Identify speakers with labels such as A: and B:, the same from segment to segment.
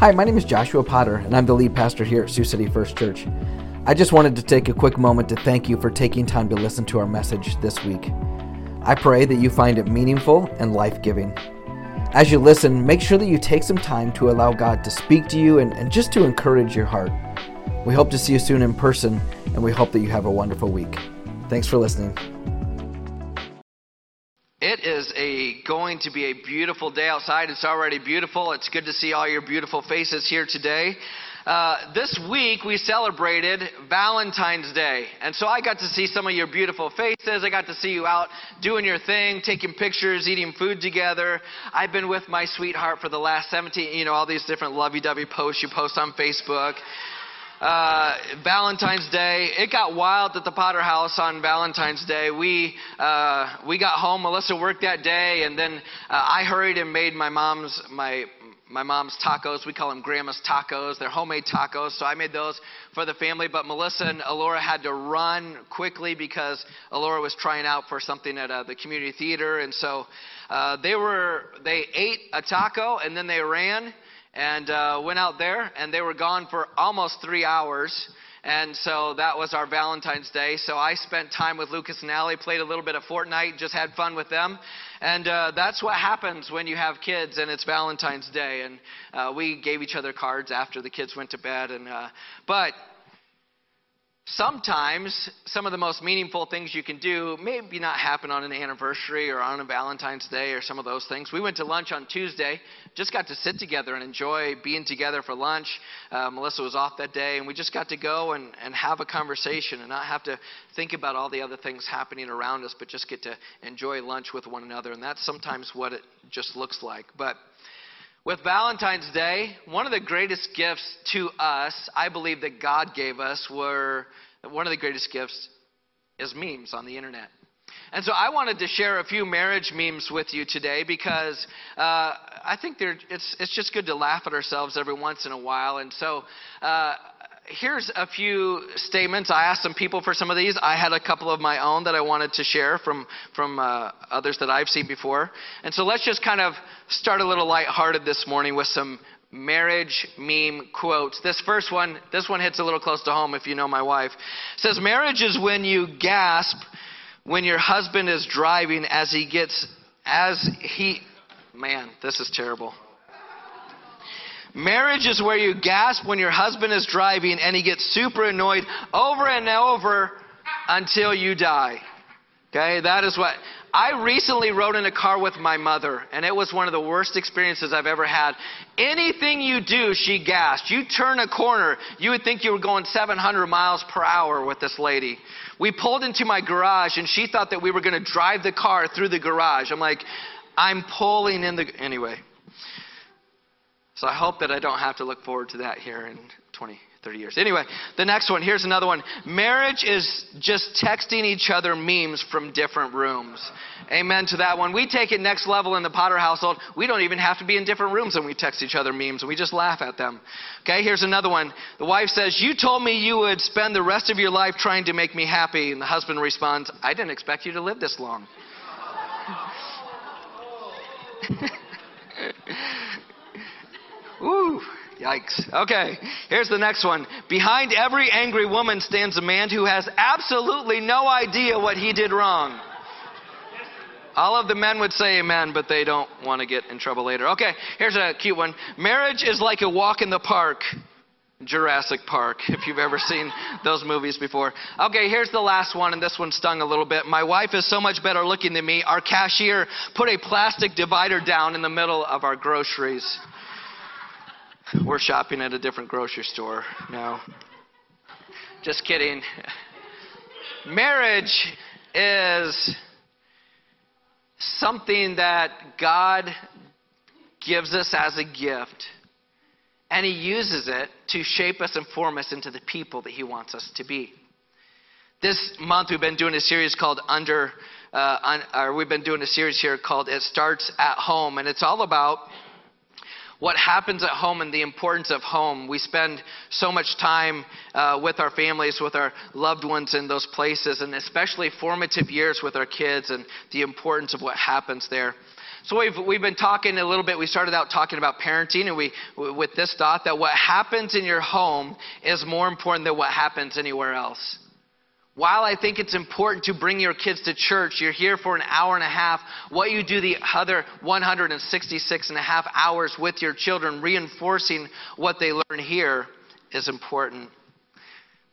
A: Hi, my name is Joshua Potter, and I'm the lead pastor here at Sioux City First Church. I just wanted to take a quick moment to thank you for taking time to listen to our message this week. I pray that you find it meaningful and life giving. As you listen, make sure that you take some time to allow God to speak to you and, and just to encourage your heart. We hope to see you soon in person, and we hope that you have a wonderful week. Thanks for listening.
B: It is a going to be a beautiful day outside. It's already beautiful. It's good to see all your beautiful faces here today. Uh, this week we celebrated Valentine's Day, and so I got to see some of your beautiful faces. I got to see you out doing your thing, taking pictures, eating food together. I've been with my sweetheart for the last 17, you know, all these different lovey-dovey posts you post on Facebook uh, Valentine's Day. It got wild at the Potter House on Valentine's Day. We uh, we got home. Melissa worked that day, and then uh, I hurried and made my mom's my my mom's tacos. We call them Grandma's tacos. They're homemade tacos, so I made those for the family. But Melissa and Alora had to run quickly because Alora was trying out for something at uh, the community theater, and so uh, they were they ate a taco and then they ran and uh, went out there, and they were gone for almost three hours. And so that was our Valentine's Day. So I spent time with Lucas and Allie, played a little bit of Fortnite, just had fun with them. And uh, that's what happens when you have kids and it's Valentine's Day. And uh, we gave each other cards after the kids went to bed. And uh, but Sometimes some of the most meaningful things you can do maybe not happen on an anniversary or on a Valentine's Day or some of those things. We went to lunch on Tuesday, just got to sit together and enjoy being together for lunch. Uh, Melissa was off that day, and we just got to go and, and have a conversation and not have to think about all the other things happening around us, but just get to enjoy lunch with one another. And that's sometimes what it just looks like. But with Valentine's Day, one of the greatest gifts to us, I believe that God gave us, were one of the greatest gifts is memes on the internet. And so I wanted to share a few marriage memes with you today because uh, I think it's, it's just good to laugh at ourselves every once in a while. And so uh, here's a few statements. I asked some people for some of these. I had a couple of my own that I wanted to share from, from uh, others that I've seen before. And so let's just kind of start a little lighthearted this morning with some marriage meme quotes. This first one, this one hits a little close to home if you know my wife. It says, Marriage is when you gasp when your husband is driving as he gets, as he, man, this is terrible. Marriage is where you gasp when your husband is driving and he gets super annoyed over and over until you die. Okay, that is what I recently rode in a car with my mother, and it was one of the worst experiences I've ever had. Anything you do, she gasped. You turn a corner, you would think you were going 700 miles per hour with this lady. We pulled into my garage, and she thought that we were going to drive the car through the garage. I'm like, I'm pulling in the. Anyway, so I hope that I don't have to look forward to that here in 20, 30 years. Anyway, the next one, here's another one. Marriage is just texting each other memes from different rooms. Amen to that one. We take it next level in the Potter household. We don't even have to be in different rooms when we text each other memes and we just laugh at them. Okay, here's another one. The wife says, You told me you would spend the rest of your life trying to make me happy. And the husband responds, I didn't expect you to live this long. Ooh, yikes. Okay, here's the next one. Behind every angry woman stands a man who has absolutely no idea what he did wrong. All of the men would say amen, but they don't want to get in trouble later. Okay, here's a cute one. Marriage is like a walk in the park. Jurassic Park, if you've ever seen those movies before. Okay, here's the last one, and this one stung a little bit. My wife is so much better looking than me. Our cashier put a plastic divider down in the middle of our groceries. We're shopping at a different grocery store now. Just kidding. Marriage is something that God gives us as a gift, and He uses it to shape us and form us into the people that He wants us to be. This month, we've been doing a series called Under, uh, un, or we've been doing a series here called It Starts at Home, and it's all about what happens at home and the importance of home. We spend so much time uh, with our families, with our loved ones in those places, and especially formative years with our kids and the importance of what happens there. So we've, we've been talking a little bit. We started out talking about parenting, and we with this thought that what happens in your home is more important than what happens anywhere else. While I think it's important to bring your kids to church, you're here for an hour and a half. What you do the other 166 and a half hours with your children, reinforcing what they learn here, is important.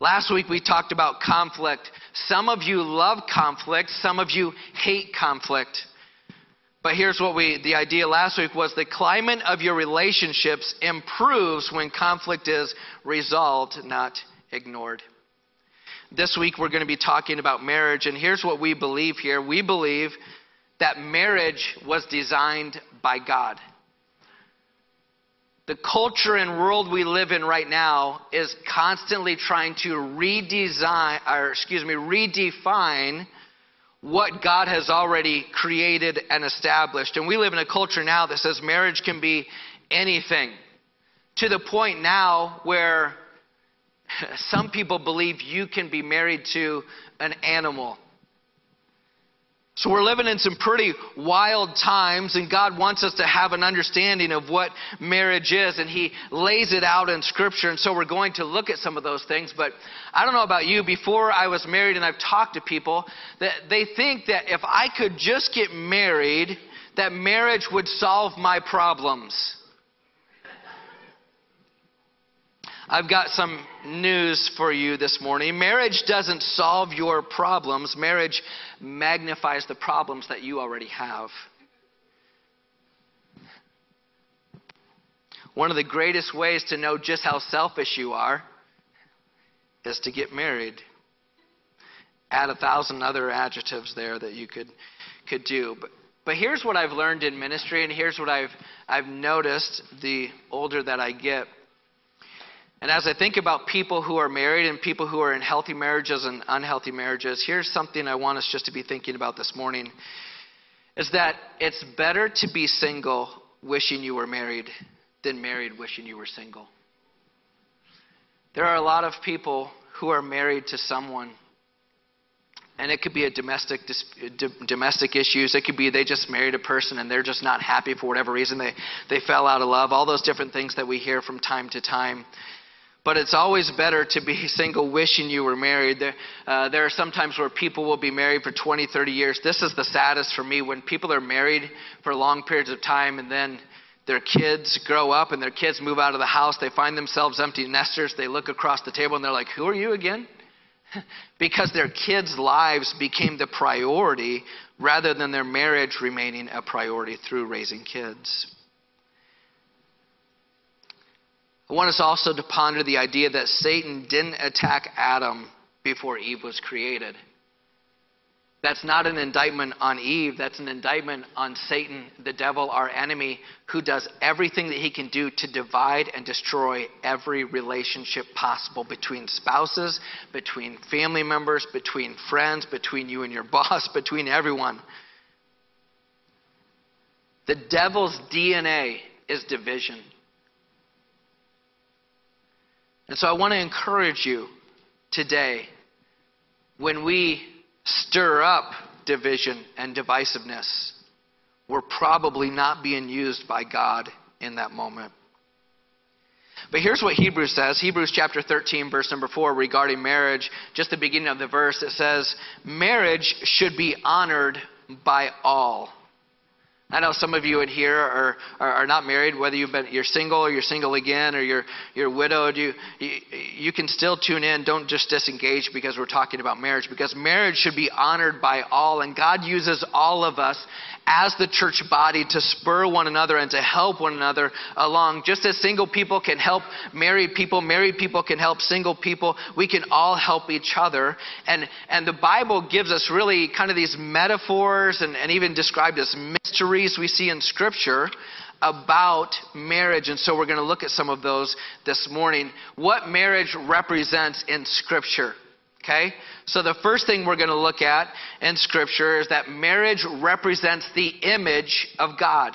B: Last week we talked about conflict. Some of you love conflict, some of you hate conflict. But here's what we, the idea last week was the climate of your relationships improves when conflict is resolved, not ignored. This week we're going to be talking about marriage, and here's what we believe here. We believe that marriage was designed by God. The culture and world we live in right now is constantly trying to redesign, or excuse me, redefine what God has already created and established. And we live in a culture now that says marriage can be anything. To the point now where some people believe you can be married to an animal. So we're living in some pretty wild times, and God wants us to have an understanding of what marriage is, and He lays it out in Scripture. And so we're going to look at some of those things. But I don't know about you, before I was married, and I've talked to people, that they think that if I could just get married, that marriage would solve my problems. I've got some news for you this morning. Marriage doesn't solve your problems, marriage magnifies the problems that you already have. One of the greatest ways to know just how selfish you are is to get married. Add a thousand other adjectives there that you could, could do. But, but here's what I've learned in ministry, and here's what I've, I've noticed the older that I get and as I think about people who are married and people who are in healthy marriages and unhealthy marriages, here's something I want us just to be thinking about this morning is that it's better to be single wishing you were married than married wishing you were single. There are a lot of people who are married to someone and it could be a domestic domestic issues. It could be they just married a person and they're just not happy for whatever reason. They they fell out of love all those different things that we hear from time to time but it's always better to be single wishing you were married. There, uh, there are some times where people will be married for 20, 30 years. This is the saddest for me when people are married for long periods of time and then their kids grow up and their kids move out of the house. They find themselves empty nesters. They look across the table and they're like, Who are you again? because their kids' lives became the priority rather than their marriage remaining a priority through raising kids. I want us also to ponder the idea that Satan didn't attack Adam before Eve was created. That's not an indictment on Eve. That's an indictment on Satan, the devil, our enemy, who does everything that he can do to divide and destroy every relationship possible between spouses, between family members, between friends, between you and your boss, between everyone. The devil's DNA is division. And so I want to encourage you today when we stir up division and divisiveness, we're probably not being used by God in that moment. But here's what Hebrews says Hebrews chapter 13, verse number 4, regarding marriage. Just the beginning of the verse, it says, Marriage should be honored by all. I know some of you in here are, are, are, not married, whether you've been, you're single or you're single again or you're, you're widowed. You, you, you can still tune in. Don't just disengage because we're talking about marriage, because marriage should be honored by all. And God uses all of us as the church body to spur one another and to help one another along. Just as single people can help married people, married people can help single people, we can all help each other. And, and the Bible gives us really kind of these metaphors and, and even described as mysteries we see in Scripture about marriage. And so we're going to look at some of those this morning. What marriage represents in Scripture. Okay? So the first thing we're going to look at in Scripture is that marriage represents the image of God.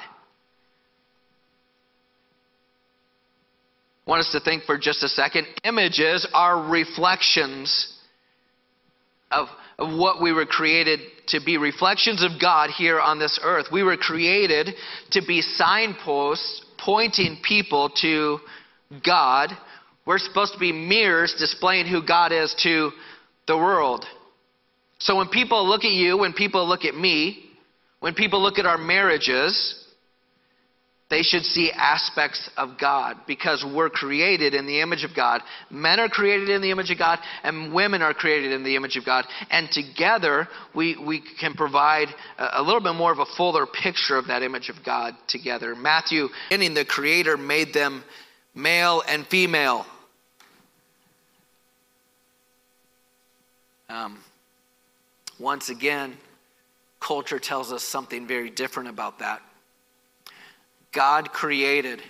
B: I want us to think for just a second. Images are reflections of of what we were created to be reflections of God here on this earth. We were created to be signposts pointing people to God. We're supposed to be mirrors displaying who God is to the world. So when people look at you, when people look at me, when people look at our marriages, they should see aspects of God because we're created in the image of God. Men are created in the image of God, and women are created in the image of God. And together, we, we can provide a, a little bit more of a fuller picture of that image of God together. Matthew, in the Creator made them male and female. Um, once again, culture tells us something very different about that. God created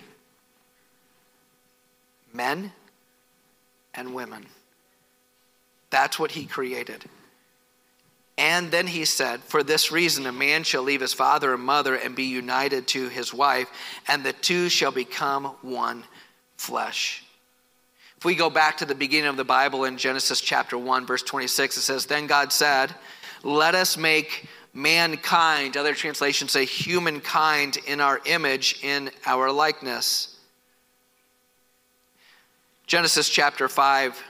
B: men and women. That's what he created. And then he said, For this reason, a man shall leave his father and mother and be united to his wife, and the two shall become one flesh. If we go back to the beginning of the Bible in Genesis chapter 1, verse 26, it says, Then God said, Let us make mankind. Other translations say humankind in our image, in our likeness. Genesis chapter 5,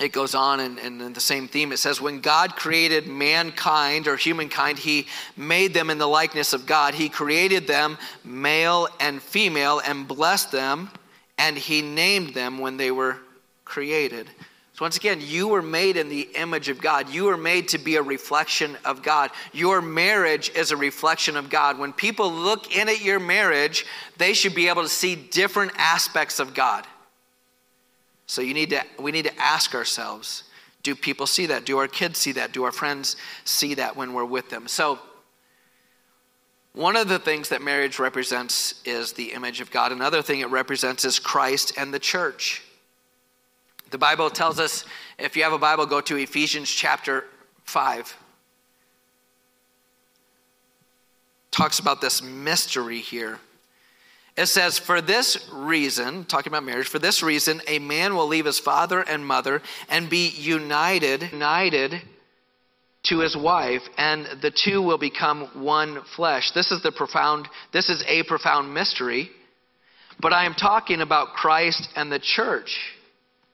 B: it goes on and, in the same theme. It says, When God created mankind or humankind, he made them in the likeness of God. He created them male and female and blessed them, and he named them when they were created. So, once again, you were made in the image of God. You were made to be a reflection of God. Your marriage is a reflection of God. When people look in at your marriage, they should be able to see different aspects of God. So, you need to, we need to ask ourselves do people see that? Do our kids see that? Do our friends see that when we're with them? So, one of the things that marriage represents is the image of God. Another thing it represents is Christ and the church. The Bible tells us, if you have a Bible, go to Ephesians chapter 5. Talks about this mystery here. It says, For this reason, talking about marriage, for this reason, a man will leave his father and mother and be united, united to his wife, and the two will become one flesh. This is the profound, this is a profound mystery. But I am talking about Christ and the church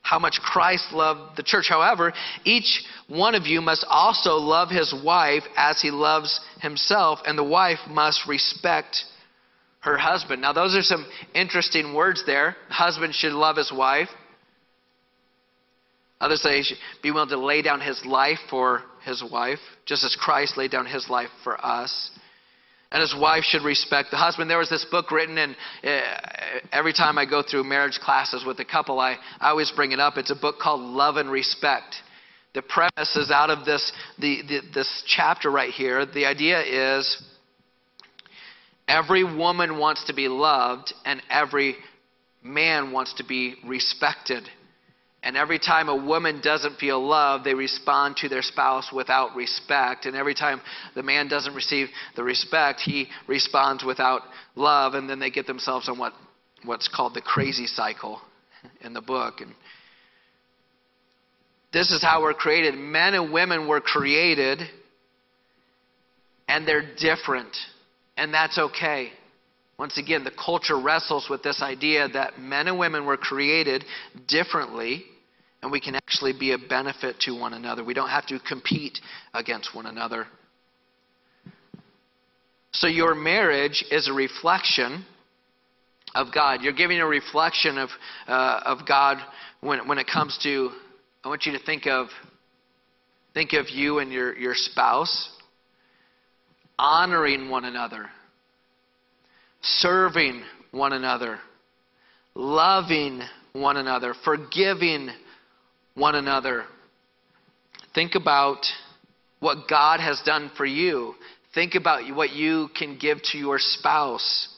B: how much Christ loved the church. However, each one of you must also love his wife as he loves himself, and the wife must respect her husband. Now, those are some interesting words there. Husband should love his wife. Others say he should be willing to lay down his life for his wife, just as Christ laid down his life for us and his wife should respect the husband. There was this book written, and uh, every time I go through marriage classes with a couple, I, I always bring it up. It's a book called Love and Respect. The premise is out of this, the, the, this chapter right here. The idea is every woman wants to be loved, and every man wants to be respected. And every time a woman doesn't feel loved, they respond to their spouse without respect. And every time the man doesn't receive the respect, he responds without love. And then they get themselves on what, what's called the crazy cycle in the book. And this is how we're created. Men and women were created, and they're different. And that's okay. Once again, the culture wrestles with this idea that men and women were created differently and we can actually be a benefit to one another. We don't have to compete against one another. So, your marriage is a reflection of God. You're giving a reflection of, uh, of God when, when it comes to, I want you to think of, think of you and your, your spouse honoring one another, serving one another, loving one another, forgiving one another. Think about what God has done for you. Think about what you can give to your spouse.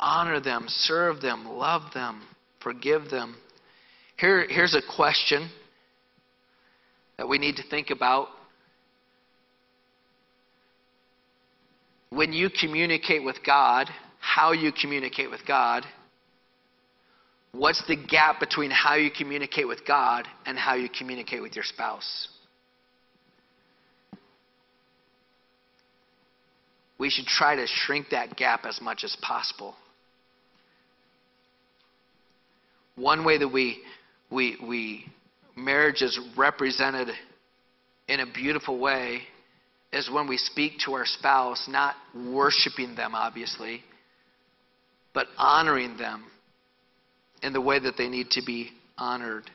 B: Honor them, serve them, love them, forgive them. Here, here's a question that we need to think about. When you communicate with God, how you communicate with God, What's the gap between how you communicate with God and how you communicate with your spouse? We should try to shrink that gap as much as possible. One way that we, we, we marriage is represented in a beautiful way is when we speak to our spouse, not worshiping them, obviously, but honoring them in the way that they need to be honored.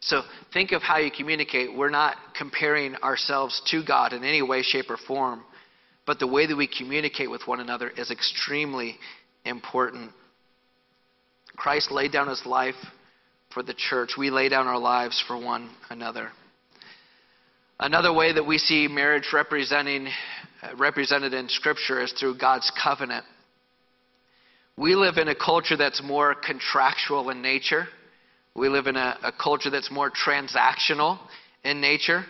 B: So think of how you communicate. We're not comparing ourselves to God in any way, shape, or form, but the way that we communicate with one another is extremely important. Christ laid down his life for the church. We lay down our lives for one another. Another way that we see marriage representing, uh, represented in Scripture is through God's covenant. We live in a culture that's more contractual in nature. We live in a, a culture that's more transactional in nature.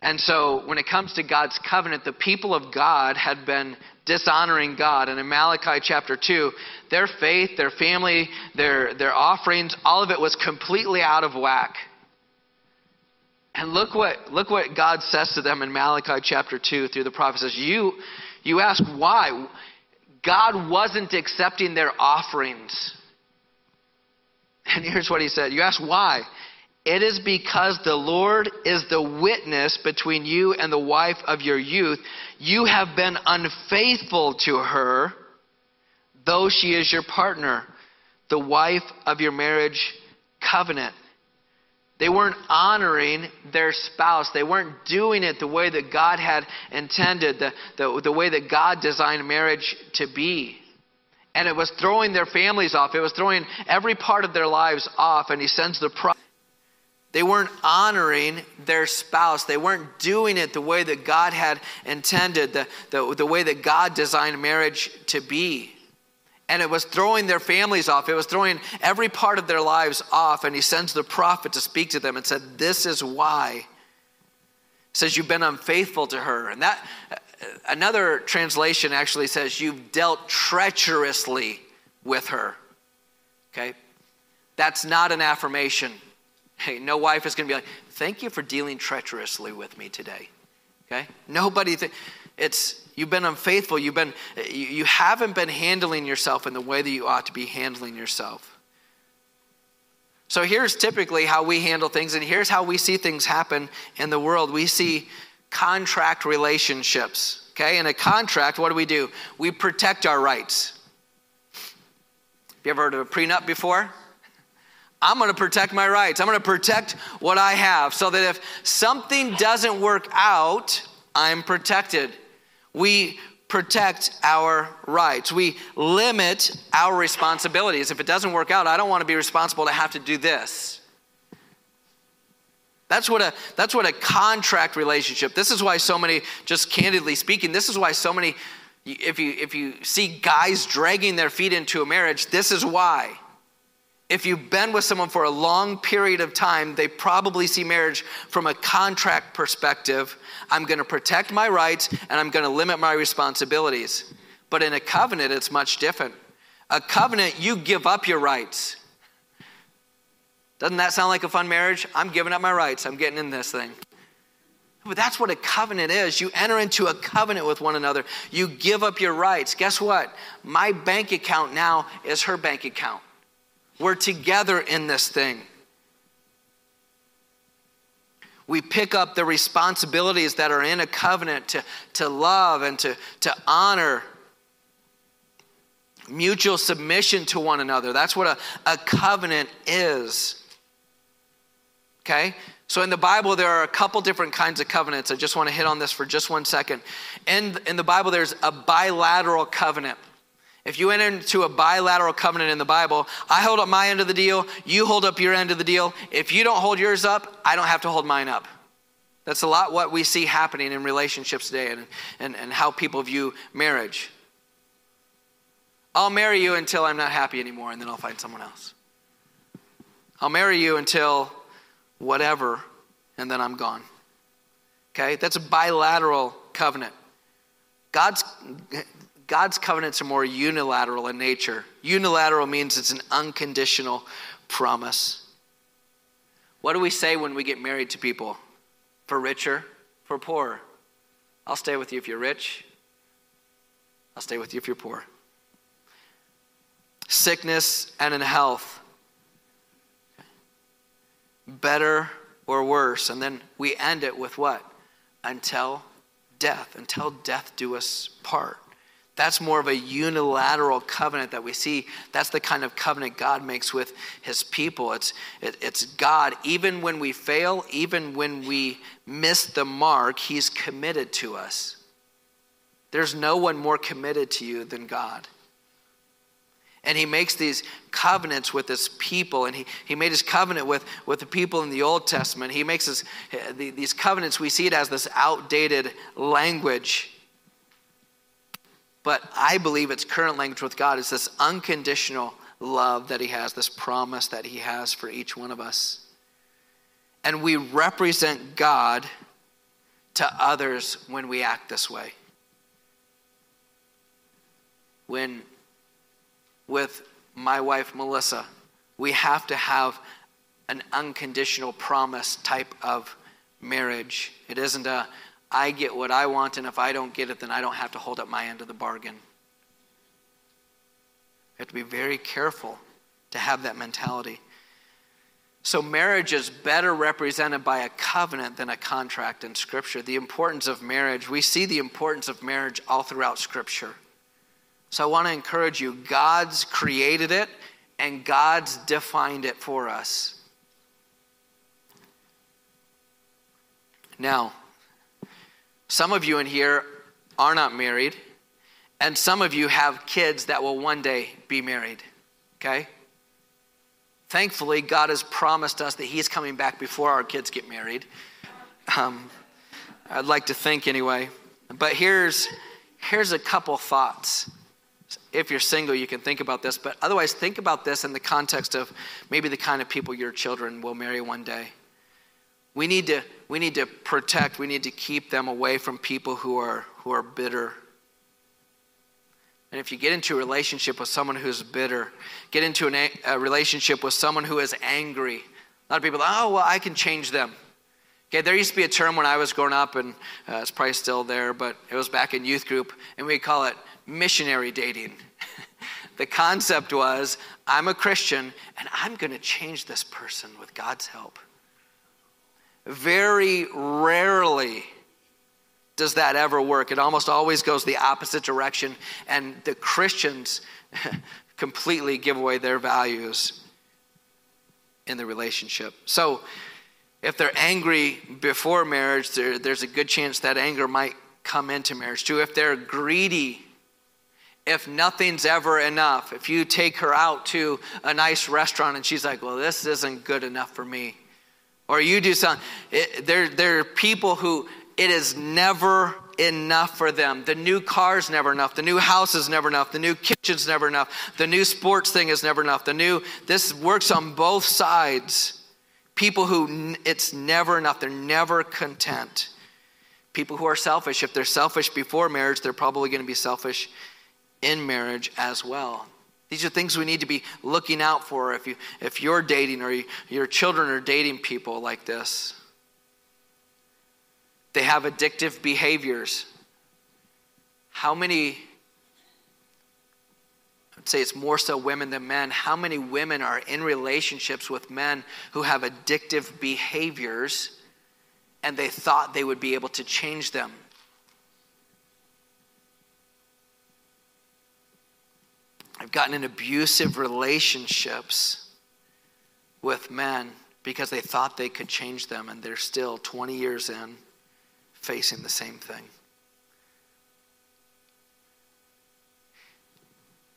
B: And so, when it comes to God's covenant, the people of God had been dishonoring God. And in Malachi chapter 2, their faith, their family, their, their offerings, all of it was completely out of whack. And look what, look what God says to them in Malachi chapter 2 through the prophet says, you, you ask why. God wasn't accepting their offerings. And here's what he said. You ask why. It is because the Lord is the witness between you and the wife of your youth. You have been unfaithful to her, though she is your partner, the wife of your marriage covenant. They weren't honoring their spouse. They weren't doing it the way that God had intended, the, the, the way that God designed marriage to be. And it was throwing their families off. It was throwing every part of their lives off. And he sends the prophet. They weren't honoring their spouse. They weren't doing it the way that God had intended, the, the, the way that God designed marriage to be. And it was throwing their families off. It was throwing every part of their lives off. And he sends the prophet to speak to them and said, This is why. He says, You've been unfaithful to her. And that, uh, another translation actually says, You've dealt treacherously with her. Okay? That's not an affirmation. Hey, no wife is going to be like, Thank you for dealing treacherously with me today. Okay? Nobody, it's, You've been unfaithful. You've been, you haven't been handling yourself in the way that you ought to be handling yourself. So here's typically how we handle things, and here's how we see things happen in the world. We see contract relationships. Okay, in a contract, what do we do? We protect our rights. Have you ever heard of a prenup before? I'm going to protect my rights. I'm going to protect what I have so that if something doesn't work out, I'm protected. We protect our rights. We limit our responsibilities. If it doesn't work out, I don't want to be responsible to have to do this. That's what a that's what a contract relationship. This is why so many just candidly speaking, this is why so many if you if you see guys dragging their feet into a marriage, this is why if you've been with someone for a long period of time, they probably see marriage from a contract perspective. I'm going to protect my rights and I'm going to limit my responsibilities. But in a covenant, it's much different. A covenant, you give up your rights. Doesn't that sound like a fun marriage? I'm giving up my rights. I'm getting in this thing. But that's what a covenant is. You enter into a covenant with one another. You give up your rights. Guess what? My bank account now is her bank account. We're together in this thing. We pick up the responsibilities that are in a covenant to, to love and to, to honor mutual submission to one another. That's what a, a covenant is. Okay? So in the Bible, there are a couple different kinds of covenants. I just want to hit on this for just one second. In, in the Bible, there's a bilateral covenant. If you enter into a bilateral covenant in the Bible, I hold up my end of the deal, you hold up your end of the deal. If you don't hold yours up, I don't have to hold mine up. That's a lot what we see happening in relationships today and, and, and how people view marriage. I'll marry you until I'm not happy anymore, and then I'll find someone else. I'll marry you until whatever, and then I'm gone. Okay? That's a bilateral covenant. God's God's covenants are more unilateral in nature. Unilateral means it's an unconditional promise. What do we say when we get married to people? For richer, for poorer. I'll stay with you if you're rich. I'll stay with you if you're poor. Sickness and in health. Better or worse. And then we end it with what? Until death. Until death do us part. That's more of a unilateral covenant that we see. That's the kind of covenant God makes with his people. It's, it, it's God, even when we fail, even when we miss the mark, he's committed to us. There's no one more committed to you than God. And he makes these covenants with his people, and he, he made his covenant with, with the people in the Old Testament. He makes this, these covenants, we see it as this outdated language but I believe its current language with God is this unconditional love that He has, this promise that He has for each one of us. And we represent God to others when we act this way. When, with my wife Melissa, we have to have an unconditional promise type of marriage. It isn't a, I get what I want, and if I don't get it, then I don't have to hold up my end of the bargain. You have to be very careful to have that mentality. So, marriage is better represented by a covenant than a contract in Scripture. The importance of marriage, we see the importance of marriage all throughout Scripture. So, I want to encourage you God's created it and God's defined it for us. Now, some of you in here are not married, and some of you have kids that will one day be married, okay? Thankfully, God has promised us that He's coming back before our kids get married. Um, I'd like to think anyway. But here's, here's a couple thoughts. If you're single, you can think about this, but otherwise, think about this in the context of maybe the kind of people your children will marry one day. We need to, we need to protect, we need to keep them away from people who are, who are bitter. And if you get into a relationship with someone who's bitter, get into an, a relationship with someone who is angry, a lot of people, oh, well, I can change them. Okay, there used to be a term when I was growing up, and uh, it's probably still there, but it was back in youth group, and we call it missionary dating. the concept was I'm a Christian, and I'm going to change this person with God's help. Very rarely does that ever work. It almost always goes the opposite direction, and the Christians completely give away their values in the relationship. So, if they're angry before marriage, there, there's a good chance that anger might come into marriage too. If they're greedy, if nothing's ever enough, if you take her out to a nice restaurant and she's like, well, this isn't good enough for me, or you do something. Eh, it, there, there are people who it is never enough for them. The new car's never enough. The new house is never enough. The new kitchen's never enough. The new sports thing is never enough. The new, this works on both sides. People who it's never enough. They're never content. People who are selfish. If they're selfish before marriage, they're probably going to be selfish in marriage as well. These are things we need to be looking out for if, you, if you're dating or you, your children are dating people like this. They have addictive behaviors. How many, I'd say it's more so women than men, how many women are in relationships with men who have addictive behaviors and they thought they would be able to change them? I've gotten in abusive relationships with men because they thought they could change them, and they're still 20 years in facing the same thing.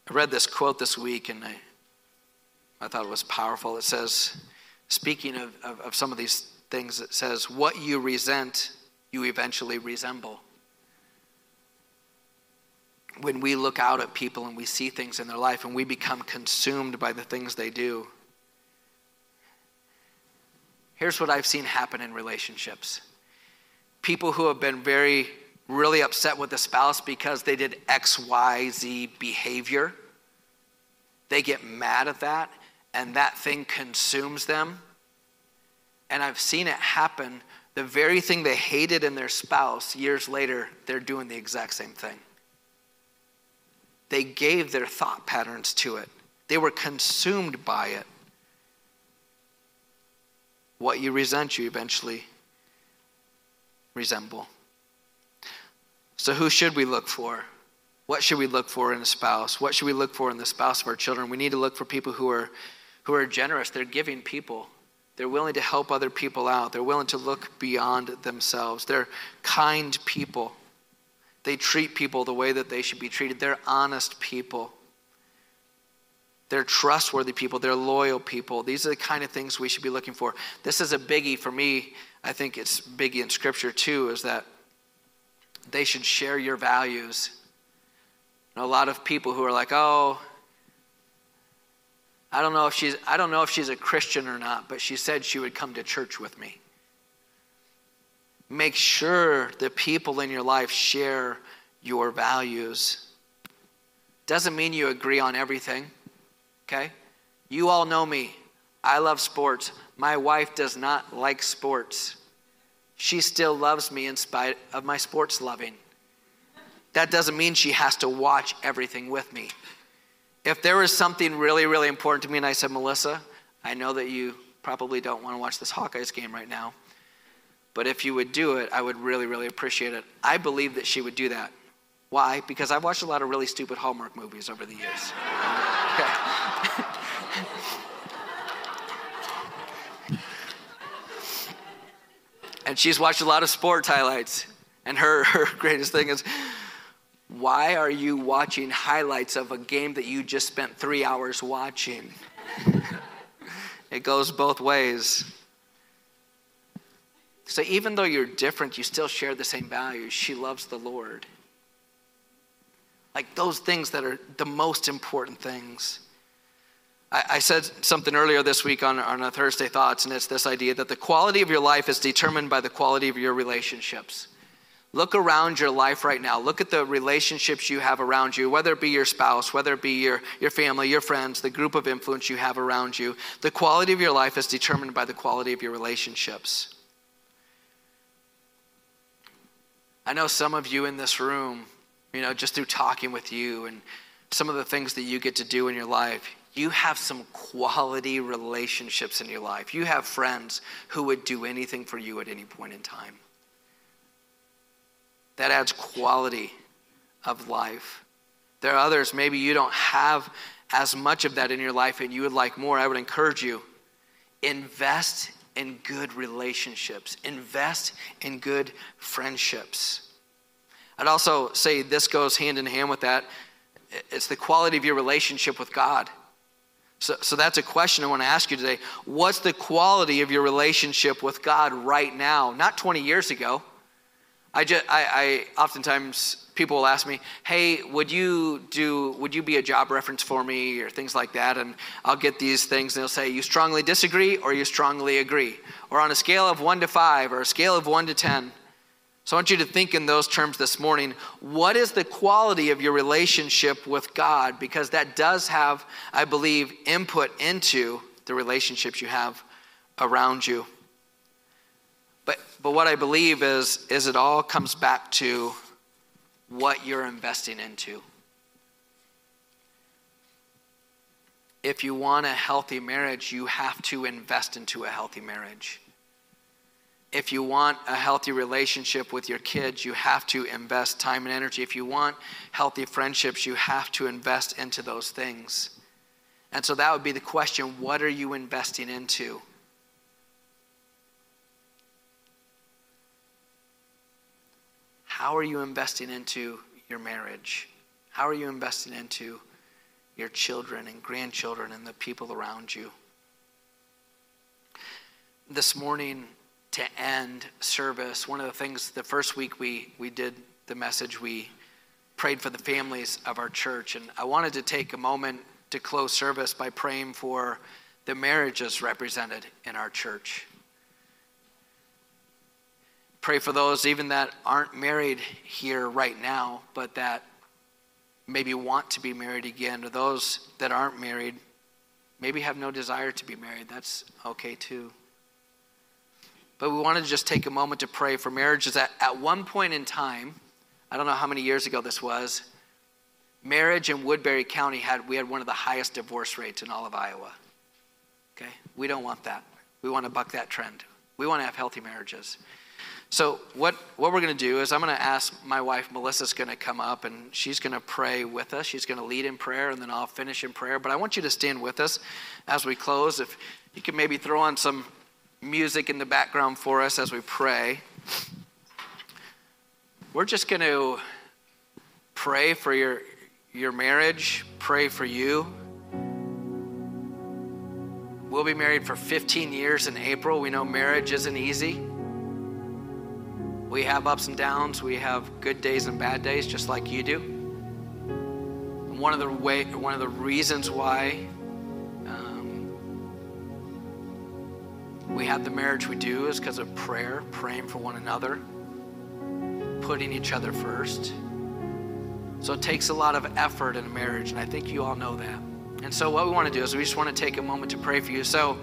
B: I read this quote this week, and I, I thought it was powerful. It says, speaking of, of, of some of these things, it says, What you resent, you eventually resemble when we look out at people and we see things in their life and we become consumed by the things they do. Here's what I've seen happen in relationships people who have been very really upset with the spouse because they did XYZ behavior. They get mad at that, and that thing consumes them. And I've seen it happen. The very thing they hated in their spouse, years later, they're doing the exact same thing. They gave their thought patterns to it, they were consumed by it. What you resent, you eventually resemble. So, who should we look for? What should we look for in a spouse? What should we look for in the spouse of our children? We need to look for people who are, who are generous. They're giving people. They're willing to help other people out. They're willing to look beyond themselves. They're kind people. They treat people the way that they should be treated. They're honest people. They're trustworthy people. They're loyal people. These are the kind of things we should be looking for. This is a biggie for me. I think it's biggie in Scripture too, is that they should share your values. a lot of people who are like, oh, I don't know if she's I don't know if she's a Christian or not, but she said she would come to church with me. Make sure the people in your life share your values. Doesn't mean you agree on everything. Okay? You all know me. I love sports. My wife does not like sports. She still loves me in spite of my sports loving. That doesn't mean she has to watch everything with me. If there was something really, really important to me and I said, Melissa, I know that you probably don't want to watch this Hawkeyes game right now, but if you would do it, I would really, really appreciate it. I believe that she would do that. Why? Because I've watched a lot of really stupid Hallmark movies over the years. and she's watched a lot of sports highlights. And her, her greatest thing is, why are you watching highlights of a game that you just spent three hours watching? it goes both ways. So even though you're different, you still share the same values. She loves the Lord. Like those things that are the most important things. I, I said something earlier this week on, on a Thursday Thoughts, and it's this idea that the quality of your life is determined by the quality of your relationships. Look around your life right now. Look at the relationships you have around you, whether it be your spouse, whether it be your, your family, your friends, the group of influence you have around you. The quality of your life is determined by the quality of your relationships. I know some of you in this room, you know, just through talking with you and some of the things that you get to do in your life, you have some quality relationships in your life. You have friends who would do anything for you at any point in time. That adds quality of life. There are others, maybe you don't have as much of that in your life and you would like more. I would encourage you invest in good relationships, invest in good friendships. I'd also say this goes hand in hand with that. It's the quality of your relationship with God. So, so that's a question I want to ask you today. What's the quality of your relationship with God right now? Not 20 years ago. I, just, I, I oftentimes people will ask me, "Hey, would you do? Would you be a job reference for me, or things like that?" And I'll get these things, and they'll say, "You strongly disagree, or you strongly agree," or on a scale of one to five, or a scale of one to ten. So I want you to think in those terms this morning. What is the quality of your relationship with God? Because that does have, I believe, input into the relationships you have around you. But, but what I believe is, is it all comes back to what you're investing into. If you want a healthy marriage, you have to invest into a healthy marriage if you want a healthy relationship with your kids, you have to invest time and energy. If you want healthy friendships, you have to invest into those things. And so that would be the question what are you investing into? How are you investing into your marriage? How are you investing into your children and grandchildren and the people around you? This morning, to end service, one of the things, the first week we, we did the message, we prayed for the families of our church. And I wanted to take a moment to close service by praying for the marriages represented in our church. Pray for those even that aren't married here right now, but that maybe want to be married again, or those that aren't married maybe have no desire to be married. That's okay too. But we want to just take a moment to pray for marriages. At, at one point in time, I don't know how many years ago this was, marriage in Woodbury County had we had one of the highest divorce rates in all of Iowa. Okay? We don't want that. We want to buck that trend. We want to have healthy marriages. So what, what we're going to do is I'm going to ask my wife, Melissa's going to come up and she's going to pray with us. She's going to lead in prayer and then I'll finish in prayer. But I want you to stand with us as we close. If you could maybe throw on some music in the background for us as we pray. We're just going to pray for your, your marriage, pray for you. We'll be married for 15 years in April. We know marriage isn't easy. We have ups and downs. We have good days and bad days, just like you do. One of the way, one of the reasons why um, we have the marriage we do is because of prayer, praying for one another, putting each other first. So it takes a lot of effort in a marriage, and I think you all know that. And so what we want to do is we just want to take a moment to pray for you. So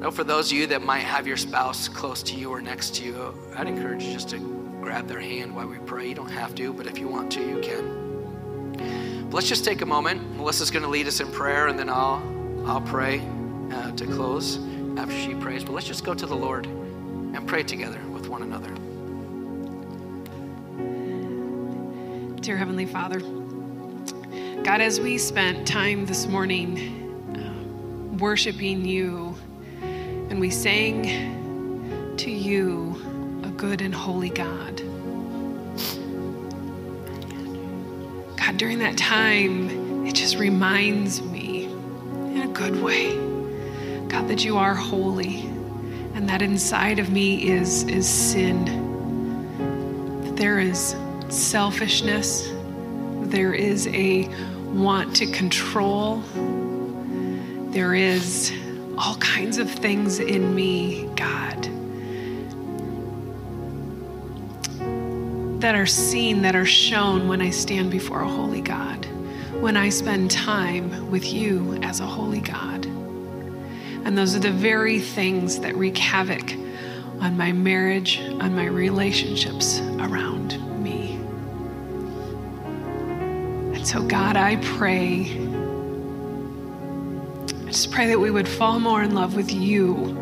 B: know, for those of you that might have your spouse close to you or next to you, I'd encourage you just to grab their hand while we pray. You don't have to, but if you want to, you can. But let's just take a moment. Melissa's going to lead us in prayer, and then I'll I'll pray uh, to close after she prays. But let's just go to the Lord and pray together with one another.
C: Dear Heavenly Father, God, as we spent time this morning uh, worshiping you and we sang to you, a good and holy God. God, during that time, it just reminds me in a good way, God, that you are holy and that inside of me is, is sin. That there is selfishness, there is a want to control, there is all kinds of things in me, God, that are seen, that are shown when I stand before a holy God, when I spend time with you as a holy God. And those are the very things that wreak havoc on my marriage, on my relationships around me. And so, God, I pray I just pray that we would fall more in love with you.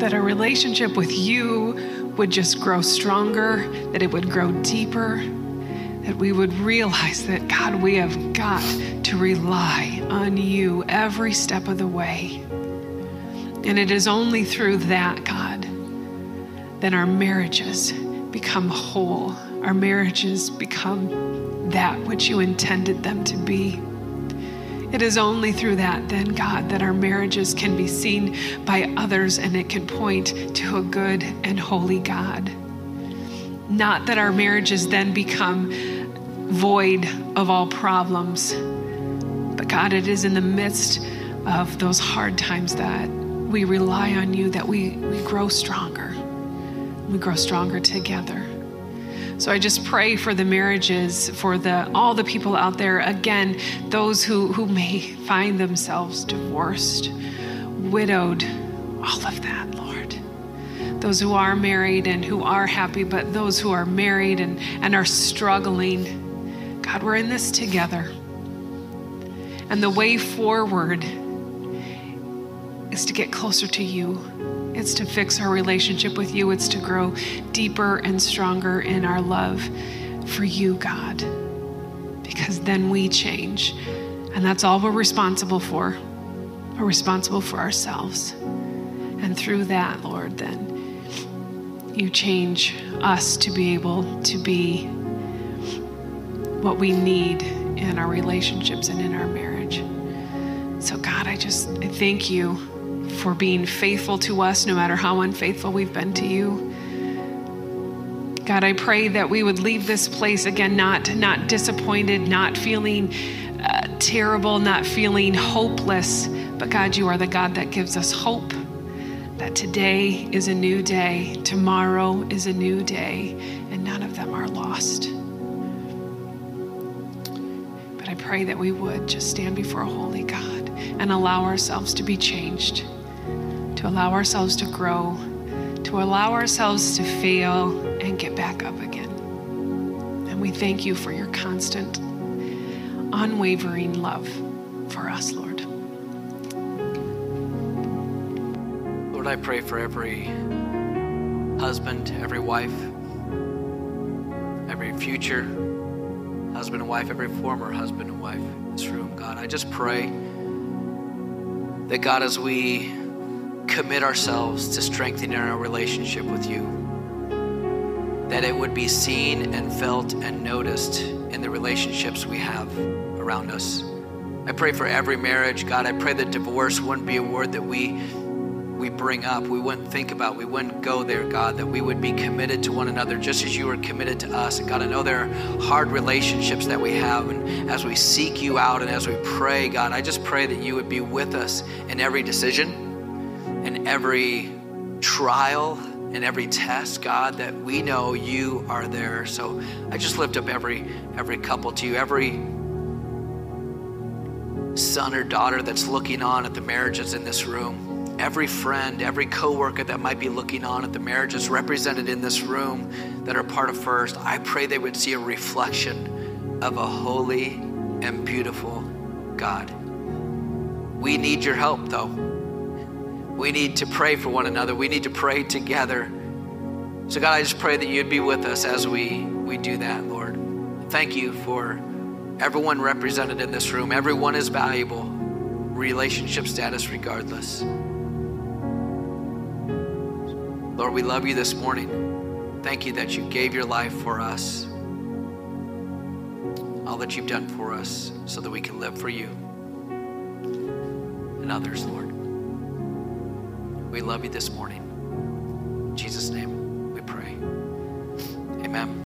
C: That our relationship with you would just grow stronger, that it would grow deeper, that we would realize that, God, we have got to rely on you every step of the way. And it is only through that, God, that our marriages become whole, our marriages become that which you intended them to be. It is only through that, then, God, that our marriages can be seen by others and it can point to a good and holy God. Not that our marriages then become void of all problems, but God, it is in the midst of those hard times that we rely on you, that we, we grow stronger. We grow stronger together. So I just pray for the marriages, for the all the people out there, again, those who, who may find themselves divorced, widowed, all of that, Lord. Those who are married and who are happy, but those who are married and, and are struggling. God, we're in this together. And the way forward is to get closer to you it's to fix our relationship with you. It's to grow deeper and stronger in our love for you, God. Because then we change. And that's all we're responsible for. We're responsible for ourselves. And through that, Lord, then you change us to be able to be what we need in our relationships and in our marriage. So, God, I just I thank you for being faithful to us, no matter how unfaithful we've been to you. God, I pray that we would leave this place again, not, not disappointed, not feeling uh, terrible, not feeling hopeless, but God, you are the God that gives us hope, that today is a new day, tomorrow is a new day, and none of them are lost. But I pray that we would just stand before a holy God and allow ourselves to be changed, to allow ourselves to grow, to allow ourselves to fail and get back up again. And we thank you for your constant, unwavering love for us, Lord.
B: Lord, I pray for every husband, every wife, every future husband and wife, every former husband and wife in this room, God. I just pray that, God, as we commit ourselves to strengthening our relationship with you, that it would be seen and felt and noticed in the relationships we have around us. I pray for every marriage, God. I pray that divorce wouldn't be a word that we we bring up, we wouldn't think about, we wouldn't go there, God, that we would be committed to one another just as you are committed to us. And God, I know there are hard relationships that we have. And as we seek you out and as we pray, God, I just pray that you would be with us in every decision, in every trial, and every test, God, that we know you are there. So I just lift up every every couple to you, every son or daughter that's looking on at the marriages in this room every friend, every coworker that might be looking on at the marriages represented in this room that are part of First, I pray they would see a reflection of a holy and beautiful God. We need your help, though. We need to pray for one another. We need to pray together. So, God, I just pray that you'd be with us as we, we do that, Lord. Thank you for everyone represented in this room. Everyone is valuable, relationship status regardless. Lord, we love you this morning. Thank you that you gave your life for us. All that you've done for us so that we can live for you and others, Lord. We love you this morning. In Jesus' name we pray. Amen.